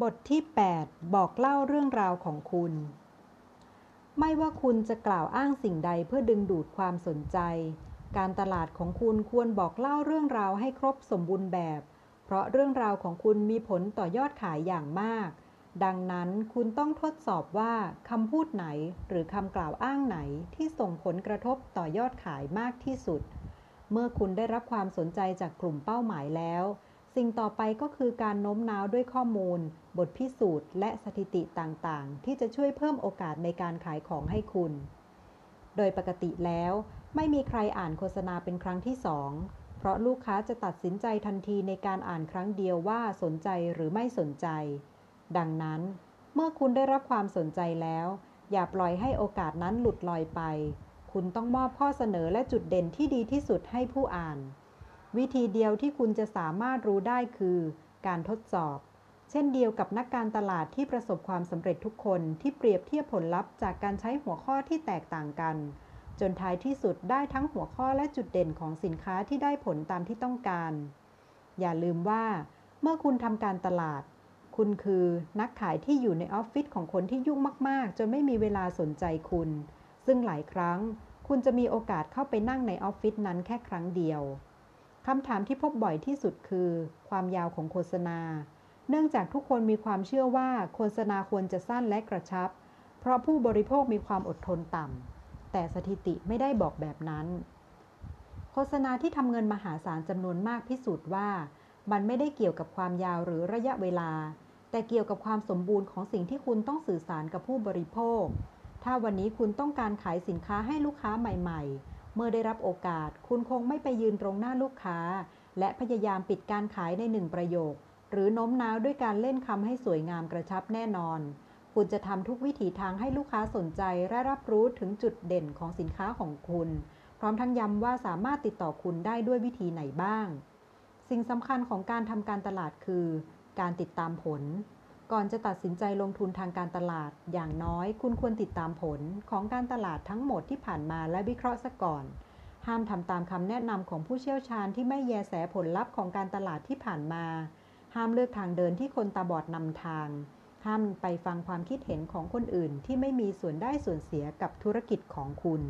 บทที่ 8 บอกเล่าเรื่องราวของคุณ ไม่ว่าคุณจะกล่าวอ้างสิ่งใดเพื่อดึงดูดความสนใจ การตลาดของคุณควรบอกเล่าเรื่องราวให้ครบสมบูรณ์แบบ เพราะเรื่องราวของคุณมีผลต่อยอดขายอย่างมาก ดังนั้นคุณต้องทดสอบว่าคำพูดไหนหรือคำกล่าวอ้างไหนที่ส่งผลกระทบต่อยอดขายมากที่สุด เมื่อคุณได้รับความสนใจจากกลุ่มเป้าหมายแล้ว สิ่งต่อไปก็คือการโน้มน้าวด้วยข้อมูล บทพิสูจน์ และสถิติต่างๆ ที่จะช่วยเพิ่มโอกาสในการขายของให้คุณ โดยปกติแล้ว ไม่มีใครอ่านโฆษณาเป็นครั้งที่สองเพราะลูกค้าจะตัดสินใจทันทีในการอ่านครั้งเดียวว่าสนใจหรือไม่สนใจ ดังนั้น เมื่อคุณได้รับความสนใจแล้ว อย่าปล่อยให้โอกาสนั้นหลุดลอยไป คุณต้องมอบข้อเสนอและจุดเด่นที่ดีที่สุดให้ผู้อ่าน วิธีเดียวที่คุณจะสามารถรู้ได้คือการทดสอบ เช่นเดียวกับนักการตลาดที่ประสบความสำเร็จทุกคนที่เปรียบเทียบผลลัพธ์จากการใช้หัวข้อที่แตกต่างกัน จนท้ายที่สุดได้ทั้งหัวข้อและจุดเด่นของสินค้าที่ได้ผลตามที่ต้องการ อย่าลืมว่า เมื่อคุณทำการตลาด คุณคือนักขายที่อยู่ในออฟฟิศของคนที่ยุ่งมาก ๆ จนไม่มีเวลาสนใจคุณ ซึ่งหลายครั้ง คุณจะมีโอกาสเข้าไปนั่งในออฟฟิศนั้นแค่ครั้งเดียว คำถามที่พบบ่อยที่สุดคือ ความยาวของโฆษณา เนื่องจากทุกคนมีความเชื่อว่าโฆษณาควรจะสั้นและกระชับ เพราะผู้บริโภคมีความอดทนต่ำ แต่สถิติไม่ได้บอกแบบนั้น โฆษณาที่ทำเงินมหาศาลจำนวนมากพิสูจน์ว่า มันไม่ได้เกี่ยวกับความยาวหรือระยะเวลา แต่เกี่ยวกับความสมบูรณ์ของสิ่งที่คุณต้องสื่อสารกับผู้บริโภค ถ้าวันนี้คุณต้องการขายสินค้าให้ลูกค้าใหม่ ๆ เมื่อได้รับโอกาส คุณคงไม่ไปยืนตรงหน้าลูกค้า และพยายามปิดการขายในหนึ่งประโยค หรือโน้มน้าวด้วยการเล่นคำให้สวยงามกระชับแน่นอน คุณจะทำทุกวิถีทางให้ลูกค้าสนใจและรับรู้ถึงจุดเด่นของสินค้าของคุณ พร้อมทั้งย้ำว่าสามารถติดต่อคุณได้ด้วยวิธีไหนบ้าง สิ่งสำคัญของการทำการตลาดคือ การติดตามผล ก่อนจะตัดสินใจลงทุนทางการตลาด อย่างน้อยคุณควรติดตามผลของการตลาดทั้งหมดที่ผ่านมาและวิเคราะห์ซะก่อน ห้ามทำตามคำแนะนำของผู้เชี่ยวชาญที่ไม่แยแสผลลัพธ์ของการตลาดที่ผ่านมา ห้ามเลือกทางเดินที่คนตาบอดนำทาง ห้ามไปฟังความคิดเห็นของคนอื่นที่ไม่มีส่วนได้ส่วนเสียกับธุรกิจของคุณ